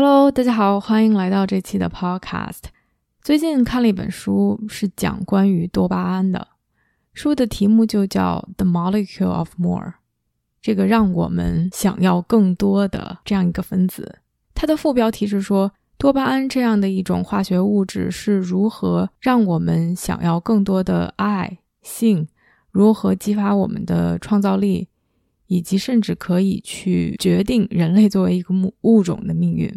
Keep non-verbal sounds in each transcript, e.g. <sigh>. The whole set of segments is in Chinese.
Hello，大家好，欢迎来到这期的 Podcast。最近看了一本书，是讲关于多巴胺的。书的题目就叫《The Molecule of More》，这个让我们想要更多的这样一个分子。它的副标题是说，多巴胺这样的一种化学物质是如何让我们想要更多的爱、性，如何激发我们的创造力，以及甚至可以去决定人类作为一个物物种的命运。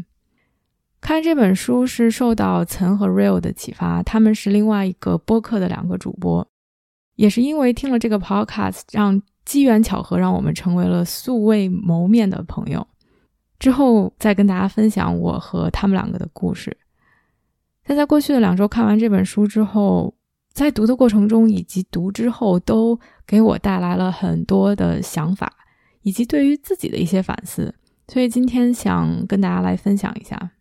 看这本书是受到岑和 Real 的启发，他们是另外一个播客的两个主播，也是因为听了这个 Podcast，让机缘巧合让我们成为了素未谋面的朋友。之后再跟大家分享我和他们两个的故事。但在过去的两周看完这本书之后，在读的过程中以及读之后，都给我带来了很多的想法，以及对于自己的一些反思。所以今天想跟大家来分享一下。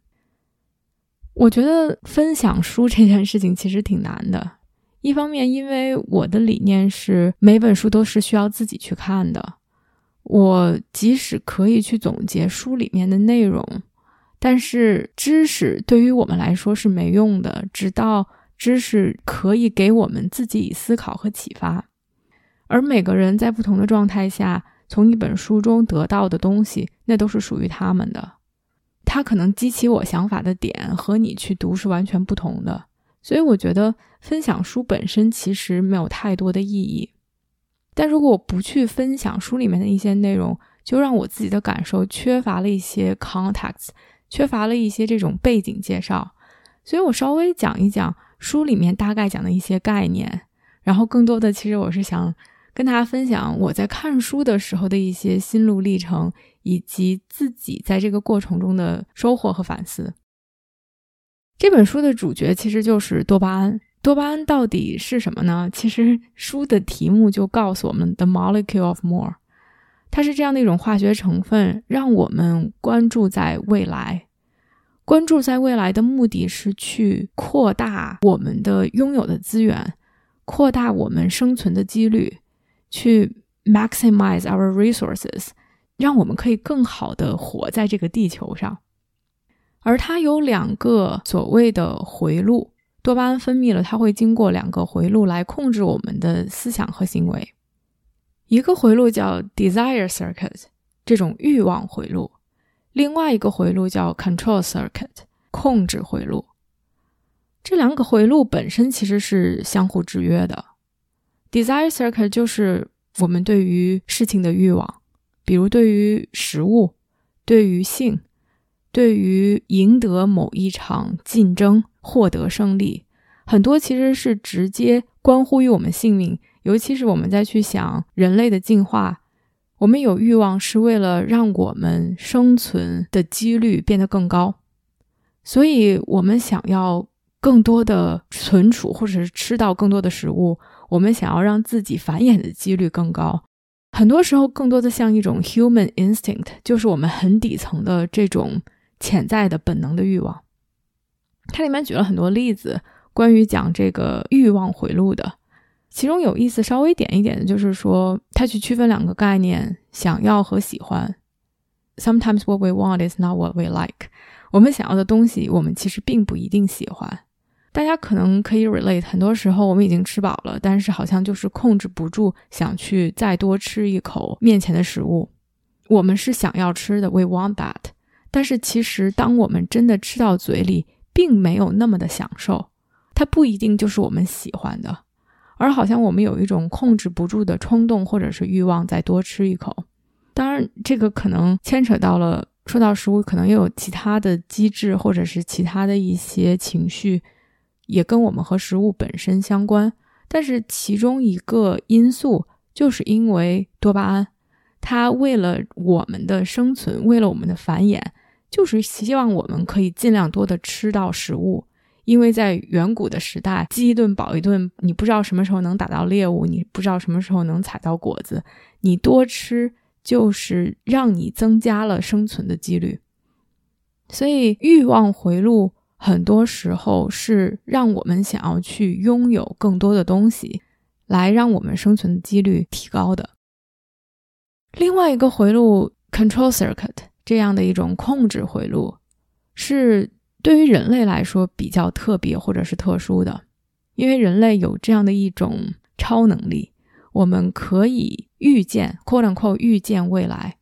我觉得分享书这件事情其实挺难的。一方面，因为我的理念是每本书都是需要自己去看的。我即使可以去总结书里面的内容，但是知识对于我们来说是没用的，直到知识可以给我们自己以思考和启发。而每个人在不同的状态下，从一本书中得到的东西，那都是属于他们的。它可能激起我想法的点和你去读是完全不同的，所以我觉得分享书本身其实没有太多的意义。但如果我不去分享书里面的一些内容，就让我自己的感受缺乏了一些 context，缺乏了一些这种背景介绍。所以我稍微讲一讲书里面大概讲的一些概念，然后更多的其实我是想跟大家分享我在看书的时候的一些心路历程。以及自己在这个过程中的收获和反思。这本书的主角其实就是多巴胺。多巴胺到底是什么呢？其实书的题目就告诉我们：The molecule of more。它是这样的一种化学成分，让我们关注在未来。关注在未来的目的是去扩大我们的拥有的资源，扩大我们生存的几率，去 maximize our resources。让我们可以更好的活在这个地球上，而它有两个所谓的回路，多巴胺分泌了，它会经过两个回路来控制我们的思想和行为。一个回路叫 desire circuit，这种欲望回路；另外一个回路叫 control circuit，控制回路。这两个回路本身其实是相互制约的。Desire circuit 就是我们对于事情的欲望。比如，对于食物，对于性，对于赢得某一场竞争、获得胜利，很多其实是直接关乎于我们性命。尤其是我们在去想人类的进化，我们有欲望是为了让我们生存的几率变得更高，所以我们想要更多的存储，或者是吃到更多的食物，我们想要让自己繁衍的几率更高。很多时候，更多的像一种 human instinct，就是我们很底层的这种潜在的本能的欲望。它里面举了很多例子，关于讲这个欲望回路的。其中有意思，稍微点一点的就是说，他去区分两个概念：想要和喜欢。Sometimes what we want is not what we like。我们想要的东西，我们其实并不一定喜欢。大家可能可以 relate，很多时候我们已经吃饱了，但是好像就是控制不住想去再多吃一口面前的食物。我们是想要吃的，we want that。但是其实当我们真的吃到嘴里，并没有那么的享受，它不一定就是我们喜欢的，而好像我们有一种控制不住的冲动或者是欲望，再多吃一口。当然，这个可能牵扯到了说到食物，可能又有其他的机制或者是其他的一些情绪。也跟我们和食物本身相关，但是其中一个因素就是因为多巴胺，它为了我们的生存，为了我们的繁衍，就是希望我们可以尽量多的吃到食物，因为在远古的时代，饥一顿饱一顿，你不知道什么时候能打到猎物，你不知道什么时候能采到果子，你多吃就是让你增加了生存的几率。所以欲望回路很多时候是让我们想要去拥有更多的东西，来让我们生存的几率提高的。另外一个回路 control circuit 这样的一种控制回路，是对于人类来说比较特别或者是特殊的，因为人类有这样的一种超能力，我们可以预见 quote unquote 预见未来，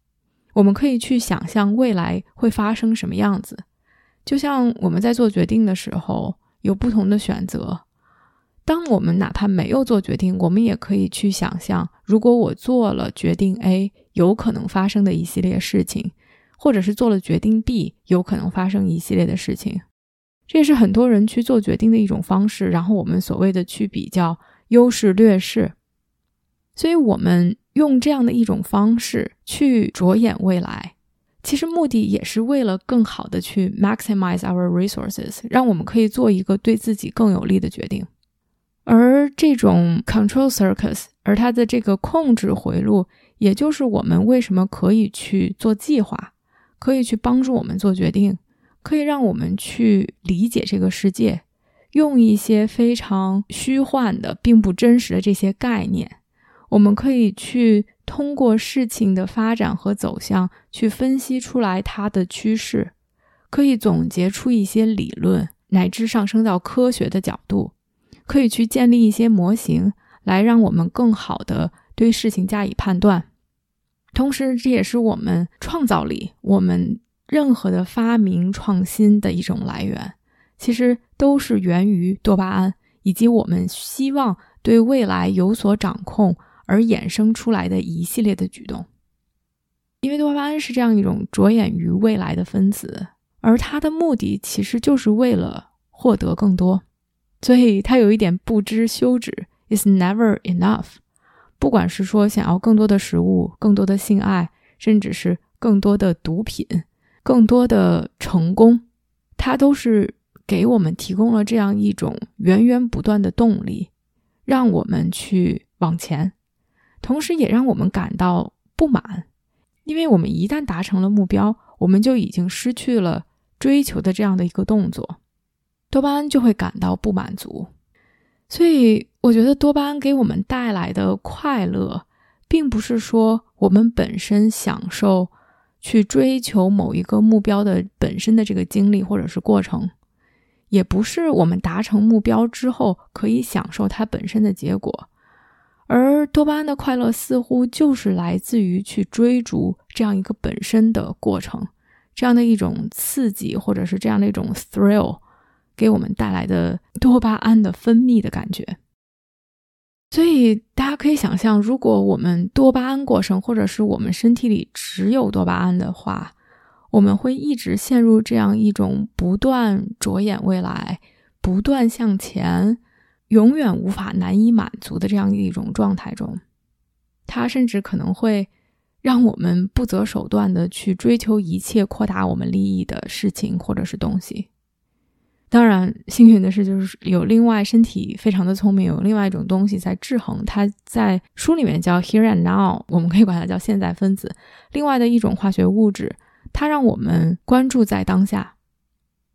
我们可以去想象未来会发生什么样子，就像我们在做决定的时候有不同的选择。当我们哪怕没有做决定，我们也可以去想象，如果我做了决定 A，有可能发生的一系列事情，或者是做了决定 B，有可能发生一系列的事情。这也是很多人去做决定的一种方式。然后我们所谓的去比较优势劣势，所以我们用这样的一种方式去着眼未来，其实目的也是为了更好的去 maximize our resources，让我们可以做一个对自己更有利的决定。而这种 control circus，而它的这个控制回路，也就是我们为什么可以去做计划，可以去帮助我们做决定，可以让我们去理解这个世界，用一些非常虚幻的、并不真实的这些概念，我们可以去通过事情的发展和走向去分析出来它的趋势，可以总结出一些理论，乃至上升到科学的角度。可以去建立一些模型，来让我们更好的对事情加以判断。同时，这也是我们创造力、我们任何的发明创新的一种来源。其实都是源于多巴胺，以及我们希望对未来有所掌控而衍生出来的一系列的举动。因为多巴胺是这样一种着眼于未来的分子，而它的目的其实就是为了获得更多。所以它有一点不知休止，is never enough。不管是说想要更多的食物、更多的性爱，甚至是更多的毒品、更多的成功，它都是给我们提供了这样一种源源不断的动力，让我们去往前，同时也让我们感到不满，因为我们一旦达成了目标，我们就已经失去了追求的这样的一个动作。多巴胺就会感到不满足，所以我觉得多巴胺给我们带来的快乐，并不是说我们本身享受去追求某一个目标的本身的这个经历或者是过程，也不是我们达成目标之后可以享受它本身的结果，而多巴胺的快乐似乎就是来自于去追逐这样一个本身的过程，这样的一种刺激，或者是这样的一种 thrill。给我们带来的多巴胺的分泌的感觉，所以大家可以想象，如果我们多巴胺过剩，或者是我们身体里只有多巴胺的话，我们会一直陷入这样一种不断着眼未来、不断向前、永远无法难以满足的这样一种状态中。它甚至可能会让我们不择手段的去追求一切扩大我们利益的事情或者是东西。当然，幸运的是，就是有另外身体非常的聪明，有另外一种东西在制衡。它在书里面叫 here and now，我们可以管它叫现在分子。另外的一种化学物质，它让我们关注在当下。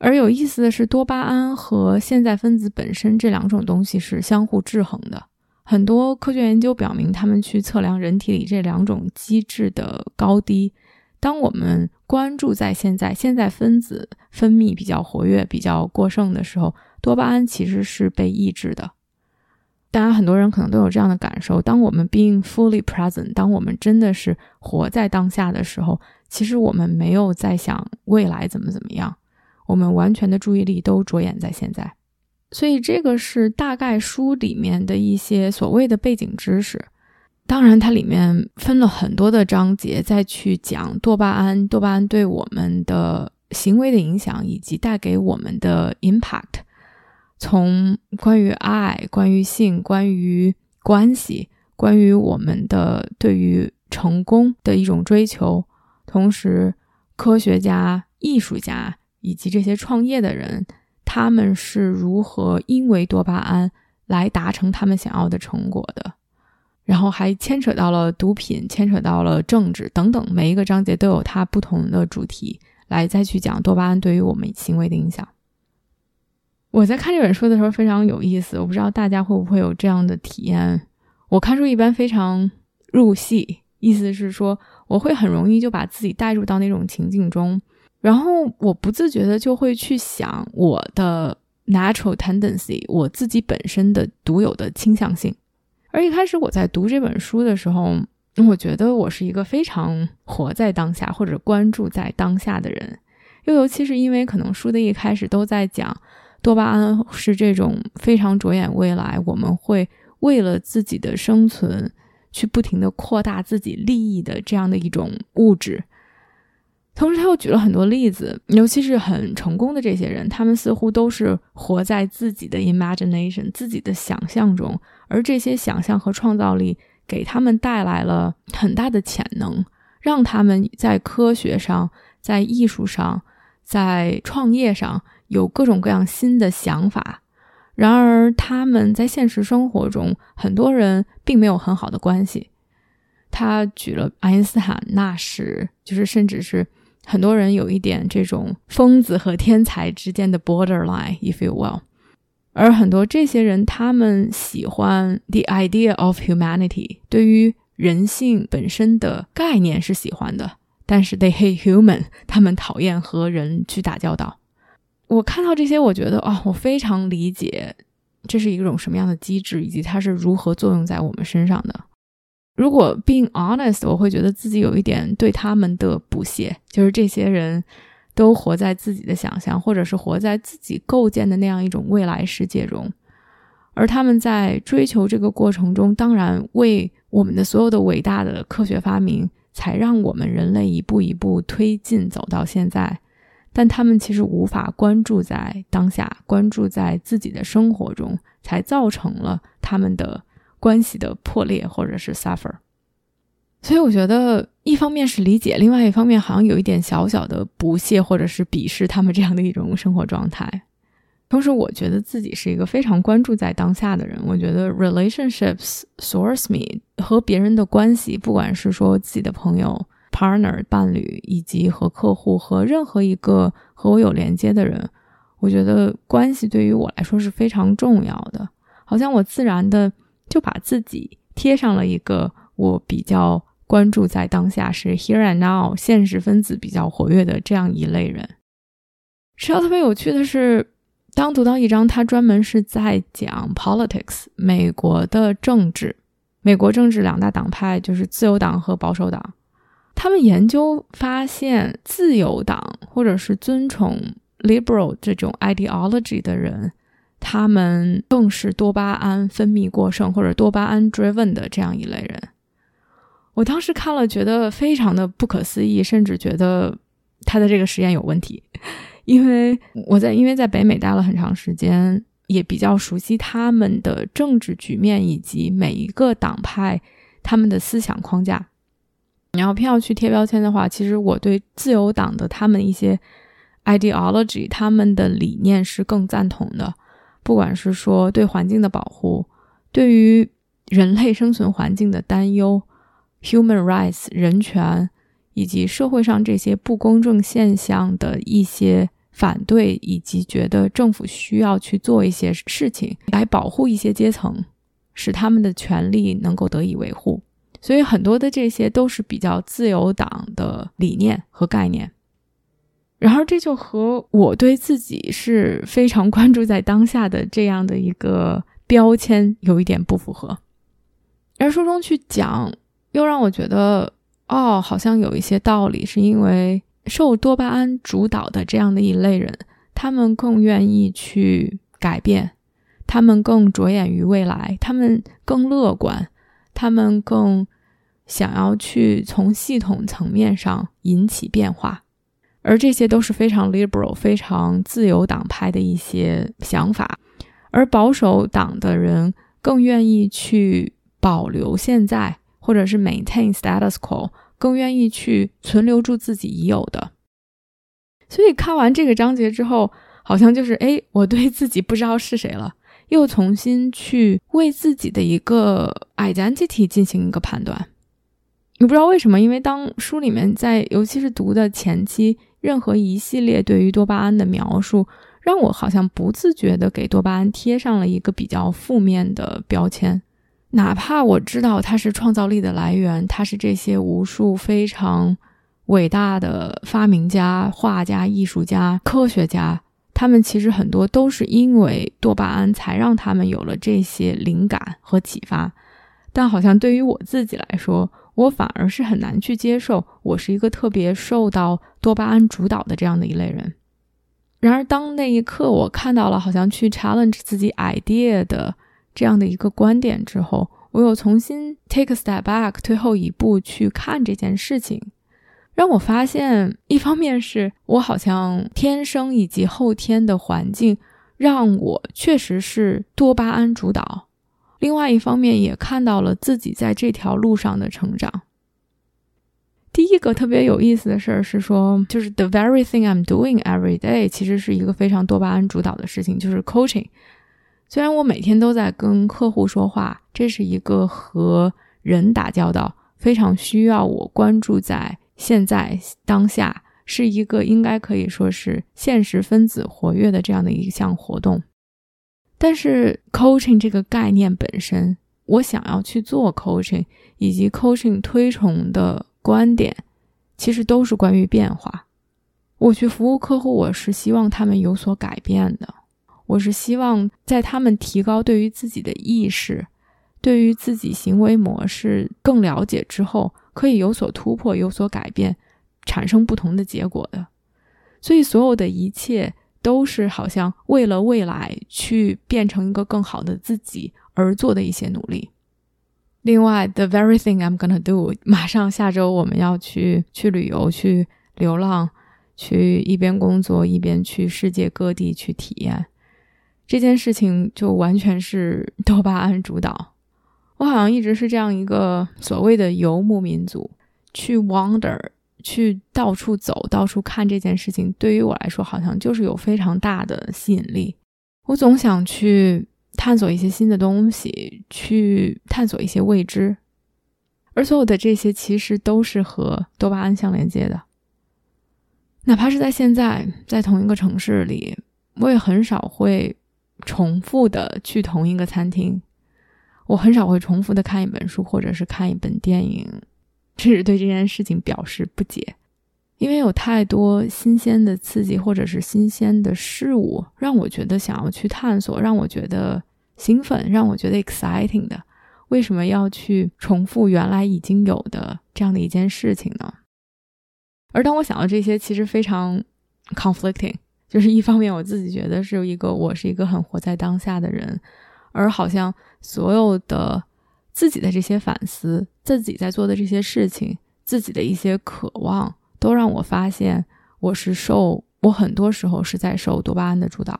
而有意思的是，多巴胺和现在分子本身这两种东西是相互制衡的。很多科学研究表明，他们去测量人体里这两种机制的高低。当我们关注在现在，现在分子分泌比较活跃、比较过剩的时候，多巴胺其实是被抑制的。当然，很多人可能都有这样的感受：当我们 being fully present，当我们真的是活在当下的时候，其实我们没有在想未来怎么怎么样，我们完全的注意力都着眼在现在。所以，这个是大概书里面的一些所谓的背景知识。当然，它里面分了很多的章节，再去讲多巴胺，多巴胺对我们的行为的影响，以及带给我们的 impact。从关于爱、关于性、关于关系、关于我们的对于成功的一种追求，同时，科学家、艺术家以及这些创业的人，他们是如何因为多巴胺来达成他们想要的成果的。然后还牵扯到了毒品，牵扯到了政治等等，每一个章节都有它不同的主题来再去讲多巴胺对于我们行为的影响。我在看这本书的时候非常有意思，我不知道大家会不会有这样的体验。我看书一般非常入戏，意思是说我会很容易就把自己带入到那种情境中，然后我不自觉的就会去想我的 natural tendency，我自己本身的独有的倾向性。而一开始我在读这本书的时候，我觉得我是一个非常活在当下或者关注在当下的人，又尤其是因为可能书的一开始都在讲多巴胺是这种非常着眼未来，我们会为了自己的生存去不停的扩大自己利益的这样的一种物质。同时，他又举了很多例子，尤其是很成功的这些人，他们似乎都是活在自己的 imagination 自己的想象中，而这些想象和创造力给他们带来了很大的潜能，让他们在科学上、在艺术上、在创业上有各种各样新的想法。然而，他们在现实生活中，很多人并没有很好的关系。他举了爱因斯坦、纳什，就是甚至是。很多人有一点这种疯子和天才之间的 borderline，if you will，而很多这些人，他们喜欢 the idea of humanity，对于人性本身的概念是喜欢的，但是 they hate human，他们讨厌和人去打交道。我看到这些，我觉得啊，我非常理解这是一种什么样的机制，以及它是如何作用在我们身上的。如果 being honest，我会觉得自己有一点对他们的不屑，就是这些人都活在自己的想象，或者是活在自己构建的那样一种未来世界中，而他们在追求这个过程中，当然为我们的所有的伟大的科学发明，才让我们人类一步一步推进走到现在，但他们其实无法关注在当下，关注在自己的生活中，才造成了他们的。关系的破裂，或者是 suffer，所以我觉得一方面是理解，另外一方面好像有一点小小的不屑，或者是鄙视他们这样的一种生活状态。同时，我觉得自己是一个非常关注在当下的人。我觉得 relationships source me 和别人的关系，不管是说自己的朋友、partner、伴侣，以及和客户和任何一个和我有连接的人，我觉得关系对于我来说是非常重要的。好像我自然的。就把自己贴上了一个我比较关注在当下是 here and now 现实分子比较活跃的这样一类人。实际上特别有趣的是，当读到一章，他专门是在讲 politics 美国的政治。美国政治两大党派就是自由党和保守党。他们研究发现，自由党或者是尊崇 liberal 这种 ideology 的人。他们更是多巴胺分泌过剩或者多巴胺 driven 的这样一类人。我当时看了，觉得非常的不可思议，甚至觉得他的这个实验有问题。<laughs> 因为我在因为在北美待了很长时间，也比较熟悉他们的政治局面以及每一个党派他们的思想框架。你要偏要去贴标签的话，其实我对自由党的他们一些 ideology，他们的理念是更赞同的。不管是说对环境的保护，对于人类生存环境的担忧，human rights 人权，以及社会上这些不公正现象的一些反对，以及觉得政府需要去做一些事情来保护一些阶层，使他们的权利能够得以维护。所以很多的这些都是比较自由党的理念和概念。然而，这就和我对自己是非常关注在当下的这样的一个标签有一点不符合。而书中去讲，又让我觉得，哦，好像有一些道理，是因为受多巴胺主导的这样的一类人，他们更愿意去改变，他们更着眼于未来，他们更乐观，他们更想要去从系统层面上引起变化。而这些都是非常 liberal、非常自由党派的一些想法，而保守党的人更愿意去保留现在，或者是 maintain status quo，更愿意去存留住自己已有的。所以看完这个章节之后，好像就是哎，我对自己不知道是谁了，又重新去为自己的一个 identity 进行一个判断。你不知道为什么，因为当书里面在，尤其是读的前期，任何一系列对于多巴胺的描述，让我好像不自觉的给多巴胺贴上了一个比较负面的标签。哪怕我知道它是创造力的来源，它是这些无数非常伟大的发明家、画家、艺术家、科学家，他们其实很多都是因为多巴胺才让他们有了这些灵感和启发。但好像对于我自己来说，我反而是很难去接受，我是一个特别受到多巴胺主导的这样的一类人。然而，当那一刻我看到了好像去 challenge 自己 idea 的这样的一个观点之后，我又重新 take a step back 退后一步去看这件事情，让我发现，一方面是我好像天生以及后天的环境让我确实是多巴胺主导。另外一方面，也看到了自己在这条路上的成长。第一个特别有意思的事儿是说，就是 the very thing I'm doing every day，其实是一个非常多巴胺主导的事情，就是 coaching。虽然我每天都在跟客户说话，这是一个和人打交道，非常需要我关注在现在当下，是一个应该可以说是现实分子活跃的这样的一项活动。但是 coaching 这个概念本身，我想要去做 coaching，以及 coaching 推崇的观点，其实都是关于变化。我去服务客户，我是希望他们有所改变的，我是希望在他们提高对于自己的意识，对于自己行为模式更了解之后，可以有所突破，有所改变，产生不同的结果的。所以，所有的一切。都是好像为了未来去变成一个更好的自己而做的一些努力。另外，the very thing I'm gonna do，马上下周我们要去去旅游、去流浪、去一边工作一边去世界各地去体验这件事情，就完全是多巴胺主导。我好像一直是这样一个所谓的游牧民族，去 wander。去到处走，到处看这件事情，对于我来说，好像就是有非常大的吸引力。我总想去探索一些新的东西，去探索一些未知，而所有的这些其实都是和多巴胺相连接的。哪怕是在现在，在同一个城市里，我也很少会重复的去同一个餐厅，我很少会重复的看一本书，或者是看一本电影。甚至对这件事情表示不解，因为有太多新鲜的刺激或者是新鲜的事物，让我觉得想要去探索，让我觉得兴奋，让我觉得 exciting 的。为什么要去重复原来已经有的这样的一件事情呢？而当我想到这些，其实非常 conflicting，就是一方面我自己觉得是一个我是一个很活在当下的人，而好像所有的。自己的这些反思，自己在做的这些事情，自己的一些渴望，都让我发现，我是受我很多时候是在受多巴胺的主导。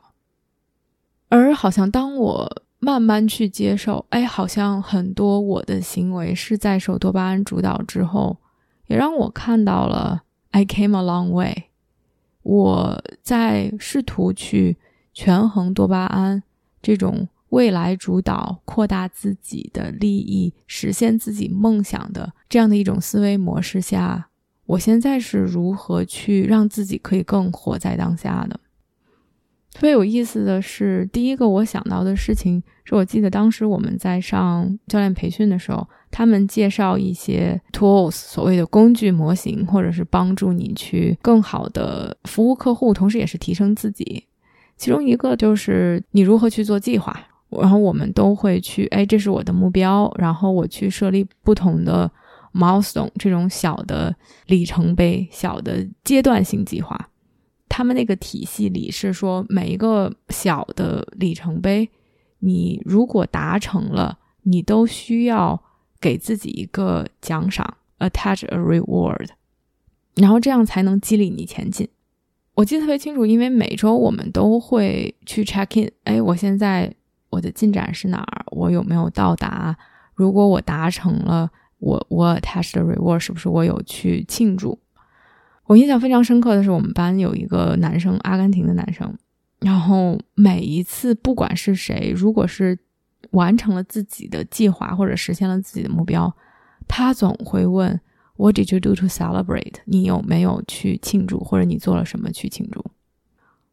而好像当我慢慢去接受，哎，好像很多我的行为是在受多巴胺主导之后，也让我看到了 I came a long way。我在试图去权衡多巴胺这种。未来主导、扩大自己的利益、实现自己梦想的这样的一种思维模式下，我现在是如何去让自己可以更活在当下的？特别有意思的是，第一个我想到的事情是我记得当时我们在上教练培训的时候，他们介绍一些 tools，所谓的工具模型，或者是帮助你去更好的服务客户，同时也是提升自己。其中一个就是你如何去做计划。然后我们都会去，哎，这是我的目标。然后我去设立不同的 milestone，这种小的里程碑、小的阶段性计划。他们那个体系里是说，每一个小的里程碑，你如果达成了，你都需要给自己一个奖赏，attach a reward，然后这样才能激励你前进。我记得特别清楚，因为每周我们都会去 check in，哎，我现在。我的进展是哪儿？我有没有到达？如果我达成了，我我 attach 的 reward 是不是我有去庆祝？我印象非常深刻的是，我们班有一个男生，阿根廷的男生，然后每一次不管是谁，如果是完成了自己的计划或者实现了自己的目标，他总会问 “What did you do to celebrate？” 你有没有去庆祝，或者你做了什么去庆祝？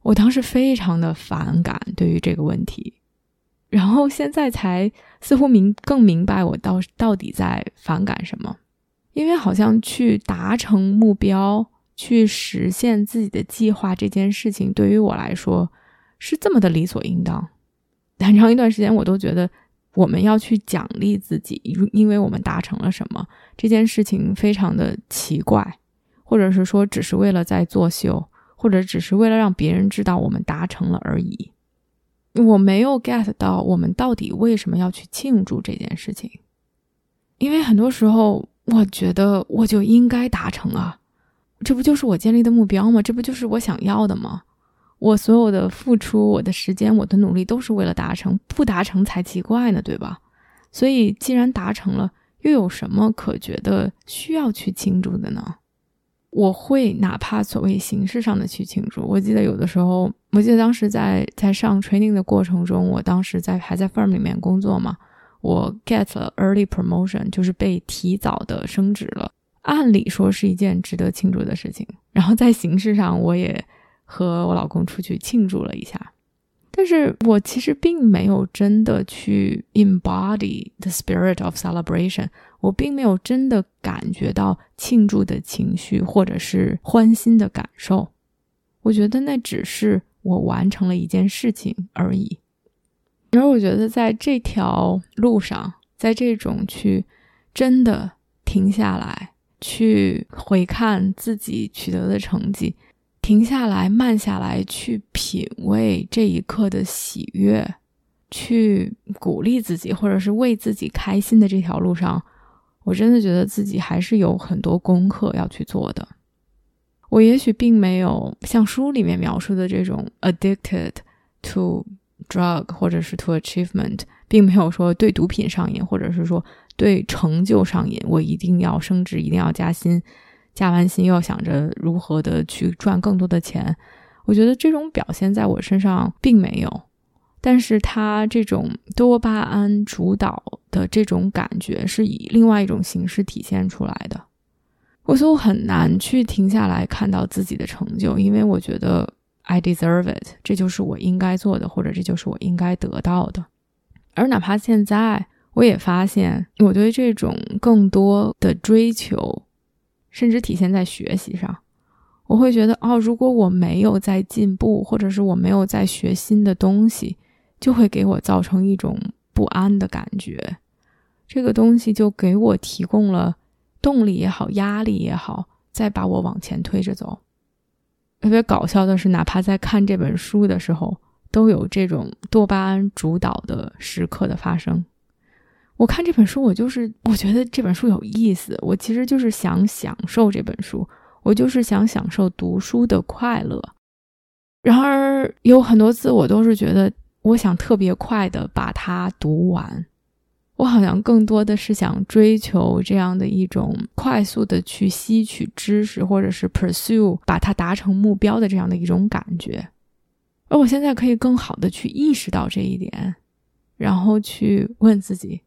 我当时非常的反感对于这个问题，然后现在才似乎明更明白我到到底在反感什么，因为好像去达成目标、去实现自己的计划这件事情，对于我来说是这么的理所应当。很长一段时间，我都觉得我们要去奖励自己，因为我们达成了什么这件事情非常的奇怪，或者是说只是为了在作秀。或者只是为了让别人知道我们达成了而已，我没有 get 到我们到底为什么要去庆祝这件事情。因为很多时候，我觉得我就应该达成啊，这不就是我建立的目标吗？这不就是我想要的吗？我所有的付出、我的时间、我的努力都是为了达成，不达成才奇怪呢，对吧？所以，既然达成了，又有什么可觉得需要去庆祝的呢？我会哪怕所谓形式上的去庆祝。我记得有的时候，我记得当时在在上 training 的过程中，我当时在还在 firm 里面工作嘛，我 get 了 early promotion，就是被提早的升职了。按理说是一件值得庆祝的事情。然后在形式上，我也和我老公出去庆祝了一下。但是我其实并没有真的去 embody the spirit of celebration。我并没有真的感觉到庆祝的情绪，或者是欢欣的感受。我觉得那只是我完成了一件事情而已。然后我觉得在这条路上，在这种去真的停下来，去回看自己取得的成绩，停下来、慢下来，去品味这一刻的喜悦，去鼓励自己，或者是为自己开心的这条路上。我真的觉得自己还是有很多功课要去做的。我也许并没有像书里面描述的这种 addicted to drug 或者是 to achievement，并没有说对毒品上瘾，或者是说对成就上瘾。我一定要升职，一定要加薪，加完薪又想着如何的去赚更多的钱。我觉得这种表现在我身上并没有。但是他这种多巴胺主导的这种感觉是以另外一种形式体现出来的。我说我很难去停下来看到自己的成就，因为我觉得 I deserve it，这就是我应该做的，或者这就是我应该得到的。而哪怕现在，我也发现我对这种更多的追求，甚至体现在学习上，我会觉得哦，如果我没有在进步，或者是我没有在学新的东西。就会给我造成一种不安的感觉，这个东西就给我提供了动力也好，压力也好，再把我往前推着走。特别搞笑的是，哪怕在看这本书的时候，都有这种多巴胺主导的时刻的发生。我看这本书，我就是我觉得这本书有意思，我其实就是想享受这本书，我就是想享受读书的快乐。然而有很多字，我都是觉得。我想特别快的把它读完，我好像更多的是想追求这样的一种快速的去吸取知识，或者是 pursue 把它达成目标的这样的一种感觉。而我现在可以更好的去意识到这一点，然后去问自己：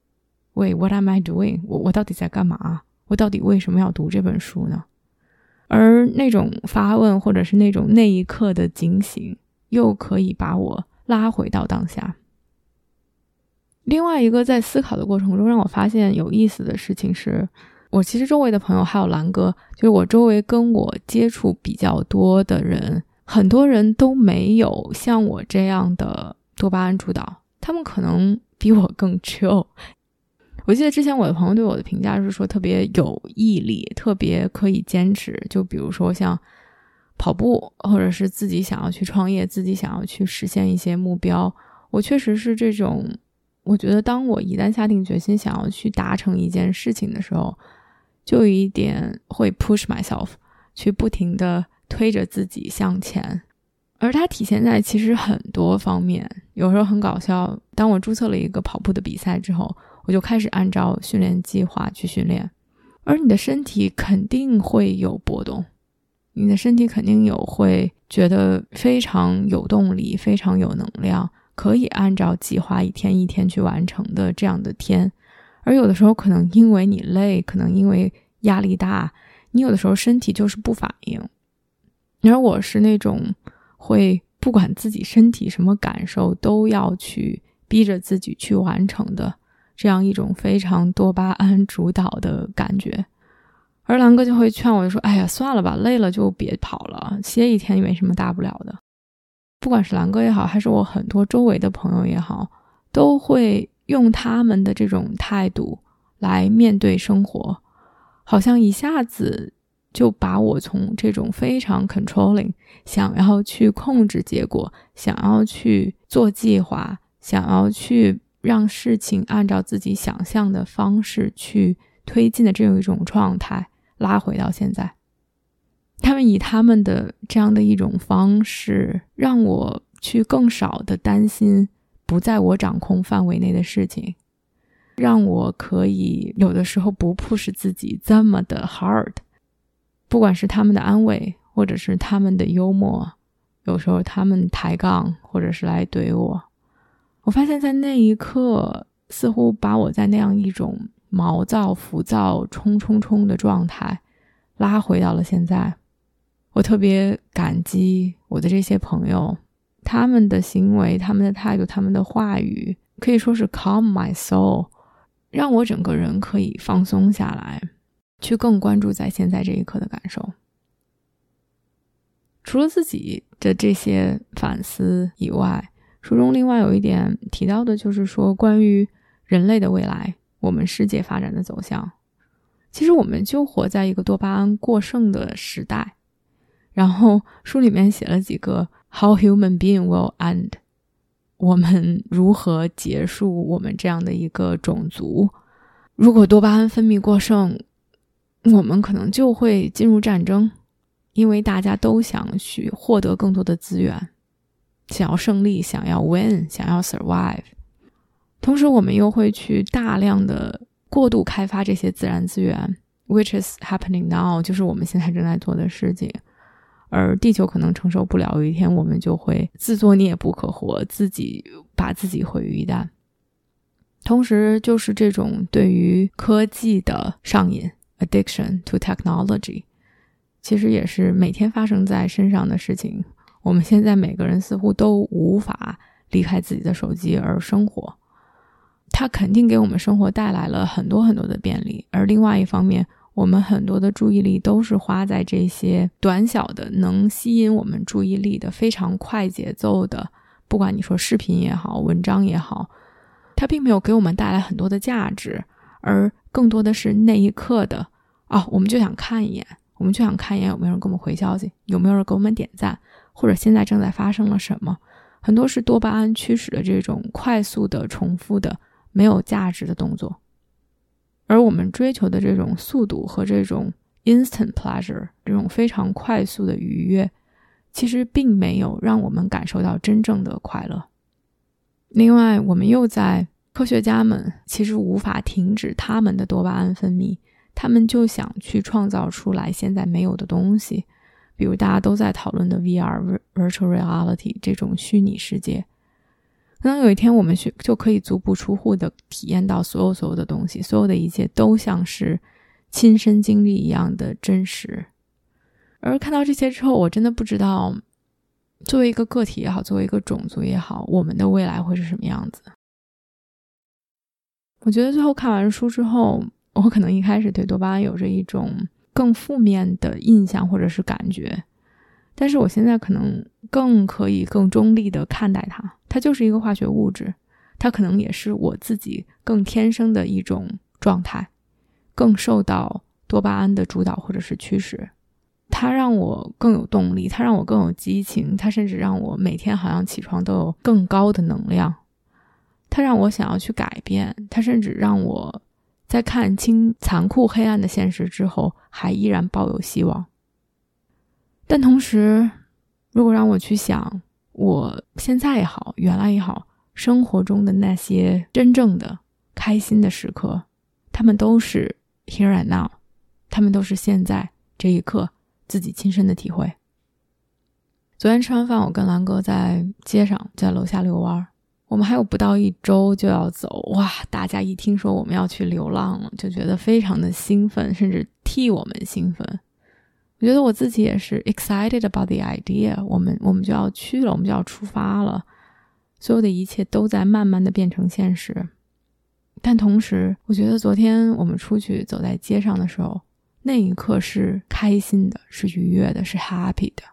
喂，What am I doing？我我到底在干嘛？我到底为什么要读这本书呢？而那种发问，或者是那种那一刻的警醒，又可以把我。拉回到当下。另外一个在思考的过程中，让我发现有意思的事情是，我其实周围的朋友还有蓝哥，就是我周围跟我接触比较多的人，很多人都没有像我这样的多巴胺主导，他们可能比我更 chill。我记得之前我的朋友对我的评价是说，特别有毅力，特别可以坚持。就比如说像。跑步，或者是自己想要去创业，自己想要去实现一些目标，我确实是这种。我觉得，当我一旦下定决心想要去达成一件事情的时候，就有一点会 push myself，去不停的推着自己向前。而它体现在其实很多方面，有时候很搞笑。当我注册了一个跑步的比赛之后，我就开始按照训练计划去训练，而你的身体肯定会有波动。你的身体肯定有会觉得非常有动力、非常有能量，可以按照计划一天一天去完成的这样的天。而有的时候，可能因为你累，可能因为压力大，你有的时候身体就是不反应。而我是那种会不管自己身体什么感受，都要去逼着自己去完成的这样一种非常多巴胺主导的感觉。而狼哥就会劝我，就说：“哎呀，算了吧，累了就别跑了，歇一天也没什么大不了的。”不管是狼哥也好，还是我很多周围的朋友也好，都会用他们的这种态度来面对生活，好像一下子就把我从这种非常 controlling，想要去控制结果，想要去做计划，想要去让事情按照自己想象的方式去推进的这样一种状态。拉回到现在，他们以他们的这样的一种方式，让我去更少的担心不在我掌控范围内的事情，让我可以有的时候不 push 自己这么的 hard。不管是他们的安慰，或者是他们的幽默，有时候他们抬杠，或者是来怼我，我发现，在那一刻，似乎把我在那样一种。毛躁、浮躁、冲冲冲的状态，拉回到了现在。我特别感激我的这些朋友，他们的行为、他们的态度、他们的话语，可以说是 calm my soul，让我整个人可以放松下来，去更关注在现在这一刻的感受。除了自己的这些反思以外，书中另外有一点提到的，就是说关于人类的未来。我们世界发展的走向，其实我们就活在一个多巴胺过剩的时代。然后书里面写了几个 “How human being will end”，我们如何结束我们这样的一个种族？如果多巴胺分泌过剩，我们可能就会进入战争，因为大家都想去获得更多的资源，想要胜利，想要 win，想要 survive。同时，我们又会去大量的过度开发这些自然资源，which is happening now，就是我们现在正在做的事情。而地球可能承受不了，有一天我们就会自作孽不可活，自己把自己毁于一旦。同时，就是这种对于科技的上瘾 （addiction to technology），其实也是每天发生在身上的事情。我们现在每个人似乎都无法离开自己的手机而生活。它肯定给我们生活带来了很多很多的便利，而另外一方面，我们很多的注意力都是花在这些短小的、能吸引我们注意力的、非常快节奏的，不管你说视频也好、文章也好，它并没有给我们带来很多的价值，而更多的是那一刻的啊，我们就想看一眼，我们就想看一眼有没有人给我们回消息，有没有人给我们点赞，或者现在正在发生了什么，很多是多巴胺驱使的这种快速的、重复的。没有价值的动作，而我们追求的这种速度和这种 instant pleasure，这种非常快速的愉悦，其实并没有让我们感受到真正的快乐。另外，我们又在科学家们其实无法停止他们的多巴胺分泌，他们就想去创造出来现在没有的东西，比如大家都在讨论的 VR virtual reality 这种虚拟世界。可能有一天，我们去就可以足不出户的体验到所有所有的东西，所有的一切都像是亲身经历一样的真实。而看到这些之后，我真的不知道，作为一个个体也好，作为一个种族也好，我们的未来会是什么样子。我觉得最后看完书之后，我可能一开始对多巴胺有着一种更负面的印象或者是感觉。但是我现在可能更可以更中立的看待它，它就是一个化学物质，它可能也是我自己更天生的一种状态，更受到多巴胺的主导或者是驱使，它让我更有动力，它让我更有激情，它甚至让我每天好像起床都有更高的能量，它让我想要去改变，它甚至让我在看清残酷黑暗的现实之后，还依然抱有希望。但同时，如果让我去想，我现在也好，原来也好，生活中的那些真正的开心的时刻，他们都是 here and now，他们都是现在这一刻自己亲身的体会。昨天吃完饭，我跟兰哥在街上，在楼下遛弯儿。我们还有不到一周就要走，哇！大家一听说我们要去流浪了，就觉得非常的兴奋，甚至替我们兴奋。我觉得我自己也是 excited about the idea。我们我们就要去了，我们就要出发了。所有的一切都在慢慢的变成现实。但同时，我觉得昨天我们出去走在街上的时候，那一刻是开心的，是愉悦的，是 happy 的。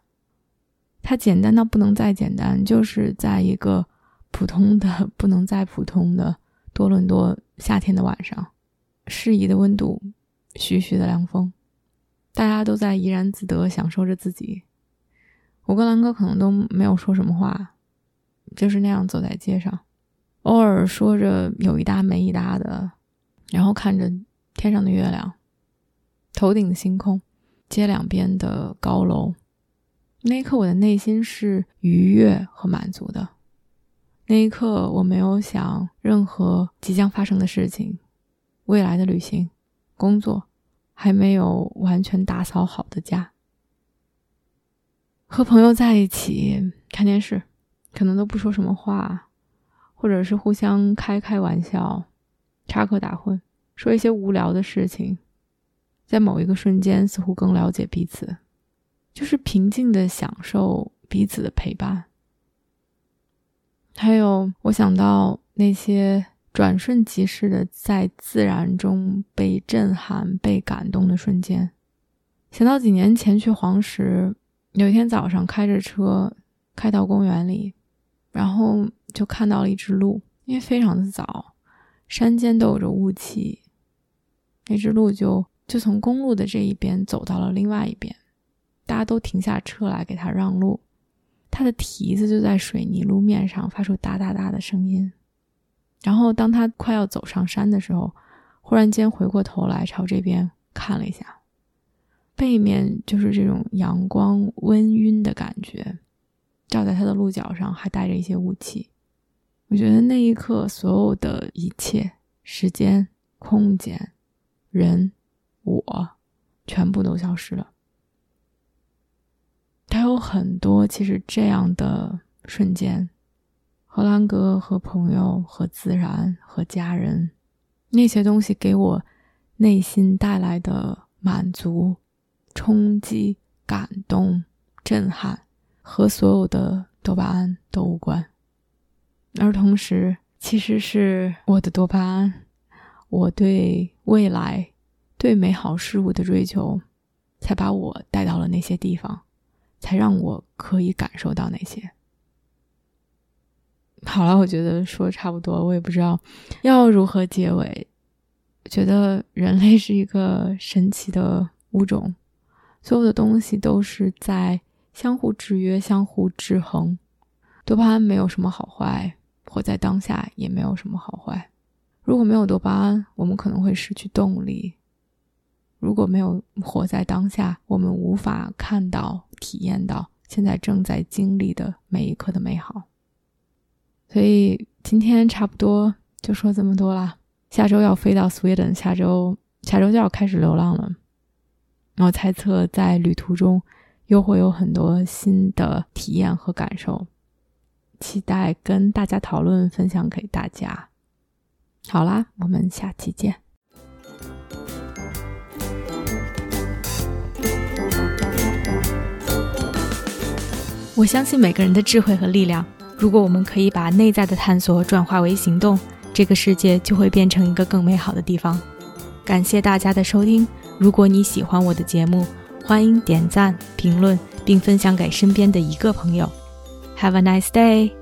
它简单到不能再简单，就是在一个普通的 <laughs> 不能再普通的多伦多夏天的晚上，适宜的温度，徐徐的凉风，大家都在怡然自得，享受着自己。我跟兰哥可能都没有说什么话，就是那样走在街上。偶尔说着有一搭没一搭的，然后看着天上的月亮，头顶的星空，街两边的高楼。那一刻，我的内心是愉悦和满足的。那一刻，我没有想任何即将发生的事情，未来的旅行、工作，还没有完全打扫好的家。和朋友在一起看电视，可能都不说什么话。或者是互相开开玩笑、插科打诨，说一些无聊的事情，在某一个瞬间似乎更了解彼此，就是平静的享受彼此的陪伴。还有，我想到那些转瞬即逝的在自然中被震撼、被感动的瞬间，想到几年前去黄石，有一天早上开着车开到公园里，然后。就看到了一只鹿，因为非常的早，山间都有着雾气，那只鹿就就从公路的这一边走到了另外一边，大家都停下车来给它让路，它的蹄子就在水泥路面上发出哒哒哒的声音，然后当它快要走上山的时候，忽然间回过头来朝这边看了一下，背面就是这种阳光温晕的感觉，照在它的鹿角上，还带着一些雾气。我觉得那一刻，所有的一切，时间、空间、人、我，全部都消失了。很多其实这样的瞬间，荷兰哥和朋友、和自然、和家人，那些东西给我内心带来的满足、冲击、感动、震撼，和所有的多巴胺都无关。而同时，其实是我的多巴胺，我对未来、对美好事物的追求，才把我带到了那些地方，才让我可以感受到那些。好了，我觉得说的差不多，我也不知道要如何结尾。觉得人类是一个神奇的物种，所有的东西都是在相互制约、相互制衡。多巴胺没有什么好坏。活在当下也没有什么好坏。如果没有多巴胺，我们可能会失去动力。如果没有活在当下，我们无法看到、体验到现在正在经历的每一刻的美好。所以今天差不多就说这么多啦。下周要飞到 Sweden，下周下周就要开始流浪了。我猜测在旅途中又会有很多新的体验和感受。期待跟大家讨论，分享给大家。好啦，我们下期见。我相信每个人的智慧和力量。如果我们可以把内在的探索转化为行动，这个世界就会变成一个更美好的地方。感谢大家的收听。如果你喜欢我的节目，欢迎点赞、评论并分享给身边的一个朋友。Have a nice day.